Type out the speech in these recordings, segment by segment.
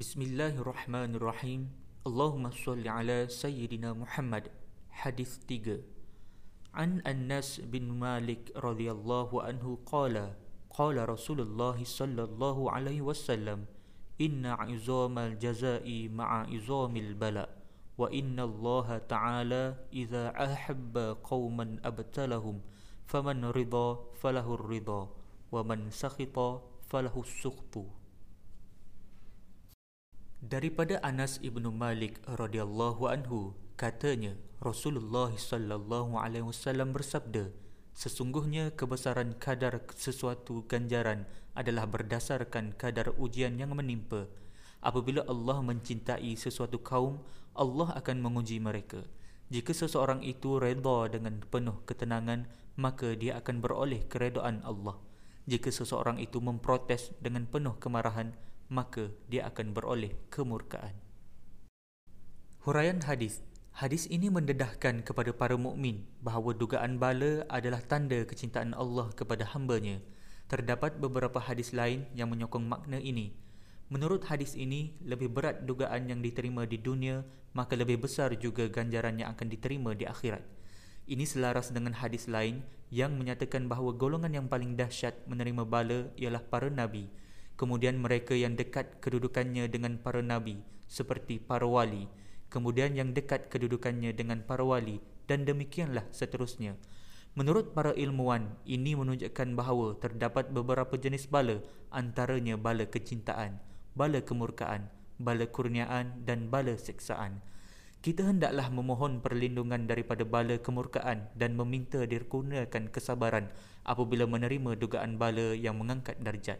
بسم الله الرحمن الرحيم اللهم صل على سيدنا محمد حديث 3 عن الناس بن مالك رضي الله عنه قال قال رسول الله صلى الله عليه وسلم إن عظام الجزاء مع عظام البلاء وإن الله تعالى إذا أحب قوما أبتلهم فمن رضى فله الرضا ومن سخط فله السخط Daripada Anas ibnu Malik radhiyallahu anhu katanya Rasulullah sallallahu alaihi wasallam bersabda sesungguhnya kebesaran kadar sesuatu ganjaran adalah berdasarkan kadar ujian yang menimpa. Apabila Allah mencintai sesuatu kaum Allah akan menguji mereka. Jika seseorang itu redha dengan penuh ketenangan maka dia akan beroleh keredaan Allah. Jika seseorang itu memprotes dengan penuh kemarahan maka dia akan beroleh kemurkaan. Huraian hadis. Hadis ini mendedahkan kepada para mukmin bahawa dugaan bala adalah tanda kecintaan Allah kepada hamba-Nya. Terdapat beberapa hadis lain yang menyokong makna ini. Menurut hadis ini, lebih berat dugaan yang diterima di dunia, maka lebih besar juga ganjaran yang akan diterima di akhirat. Ini selaras dengan hadis lain yang menyatakan bahawa golongan yang paling dahsyat menerima bala ialah para nabi kemudian mereka yang dekat kedudukannya dengan para nabi seperti para wali. Kemudian yang dekat kedudukannya dengan para wali dan demikianlah seterusnya. Menurut para ilmuwan ini menunjukkan bahawa terdapat beberapa jenis bala antaranya bala kecintaan bala kemurkaan bala kurniaan dan bala seksaan kita hendaklah memohon perlindungan daripada bala kemurkaan dan meminta dikurniakan kesabaran apabila menerima dugaan bala yang mengangkat darjat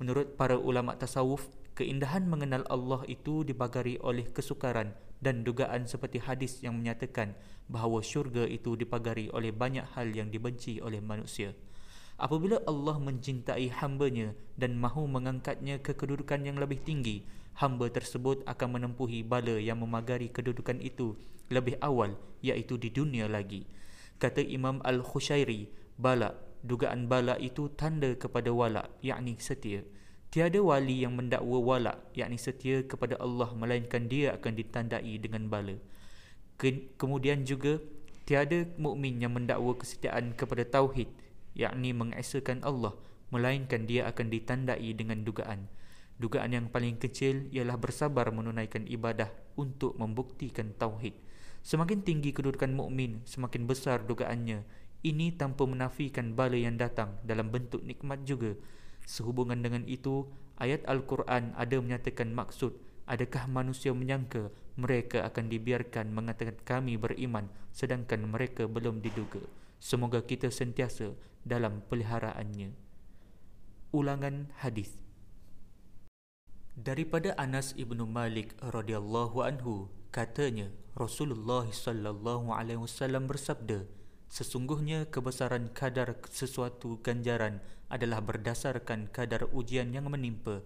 Menurut para ulama tasawuf, keindahan mengenal Allah itu dibagari oleh kesukaran dan dugaan seperti hadis yang menyatakan bahawa syurga itu dipagari oleh banyak hal yang dibenci oleh manusia. Apabila Allah mencintai hambanya dan mahu mengangkatnya ke kedudukan yang lebih tinggi, hamba tersebut akan menempuhi bala yang memagari kedudukan itu lebih awal iaitu di dunia lagi. Kata Imam Al-Khushairi, bala dugaan bala itu tanda kepada wala yakni setia. Tiada wali yang mendakwa wala yakni setia kepada Allah melainkan dia akan ditandai dengan bala. Ke- kemudian juga tiada mukmin yang mendakwa kesetiaan kepada tauhid yakni mengesakan Allah melainkan dia akan ditandai dengan dugaan. Dugaan yang paling kecil ialah bersabar menunaikan ibadah untuk membuktikan tauhid. Semakin tinggi kedudukan mukmin semakin besar dugaannya ini tanpa menafikan bala yang datang dalam bentuk nikmat juga. Sehubungan dengan itu, ayat Al-Quran ada menyatakan maksud adakah manusia menyangka mereka akan dibiarkan mengatakan kami beriman sedangkan mereka belum diduga. Semoga kita sentiasa dalam peliharaannya. Ulangan hadis Daripada Anas ibnu Malik radhiyallahu anhu katanya Rasulullah sallallahu alaihi wasallam bersabda Sesungguhnya kebesaran kadar sesuatu ganjaran adalah berdasarkan kadar ujian yang menimpa.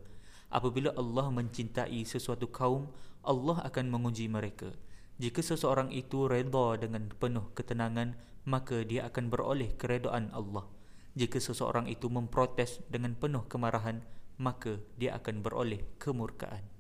Apabila Allah mencintai sesuatu kaum, Allah akan menguji mereka. Jika seseorang itu redha dengan penuh ketenangan, maka dia akan beroleh keredaan Allah. Jika seseorang itu memprotes dengan penuh kemarahan, maka dia akan beroleh kemurkaan.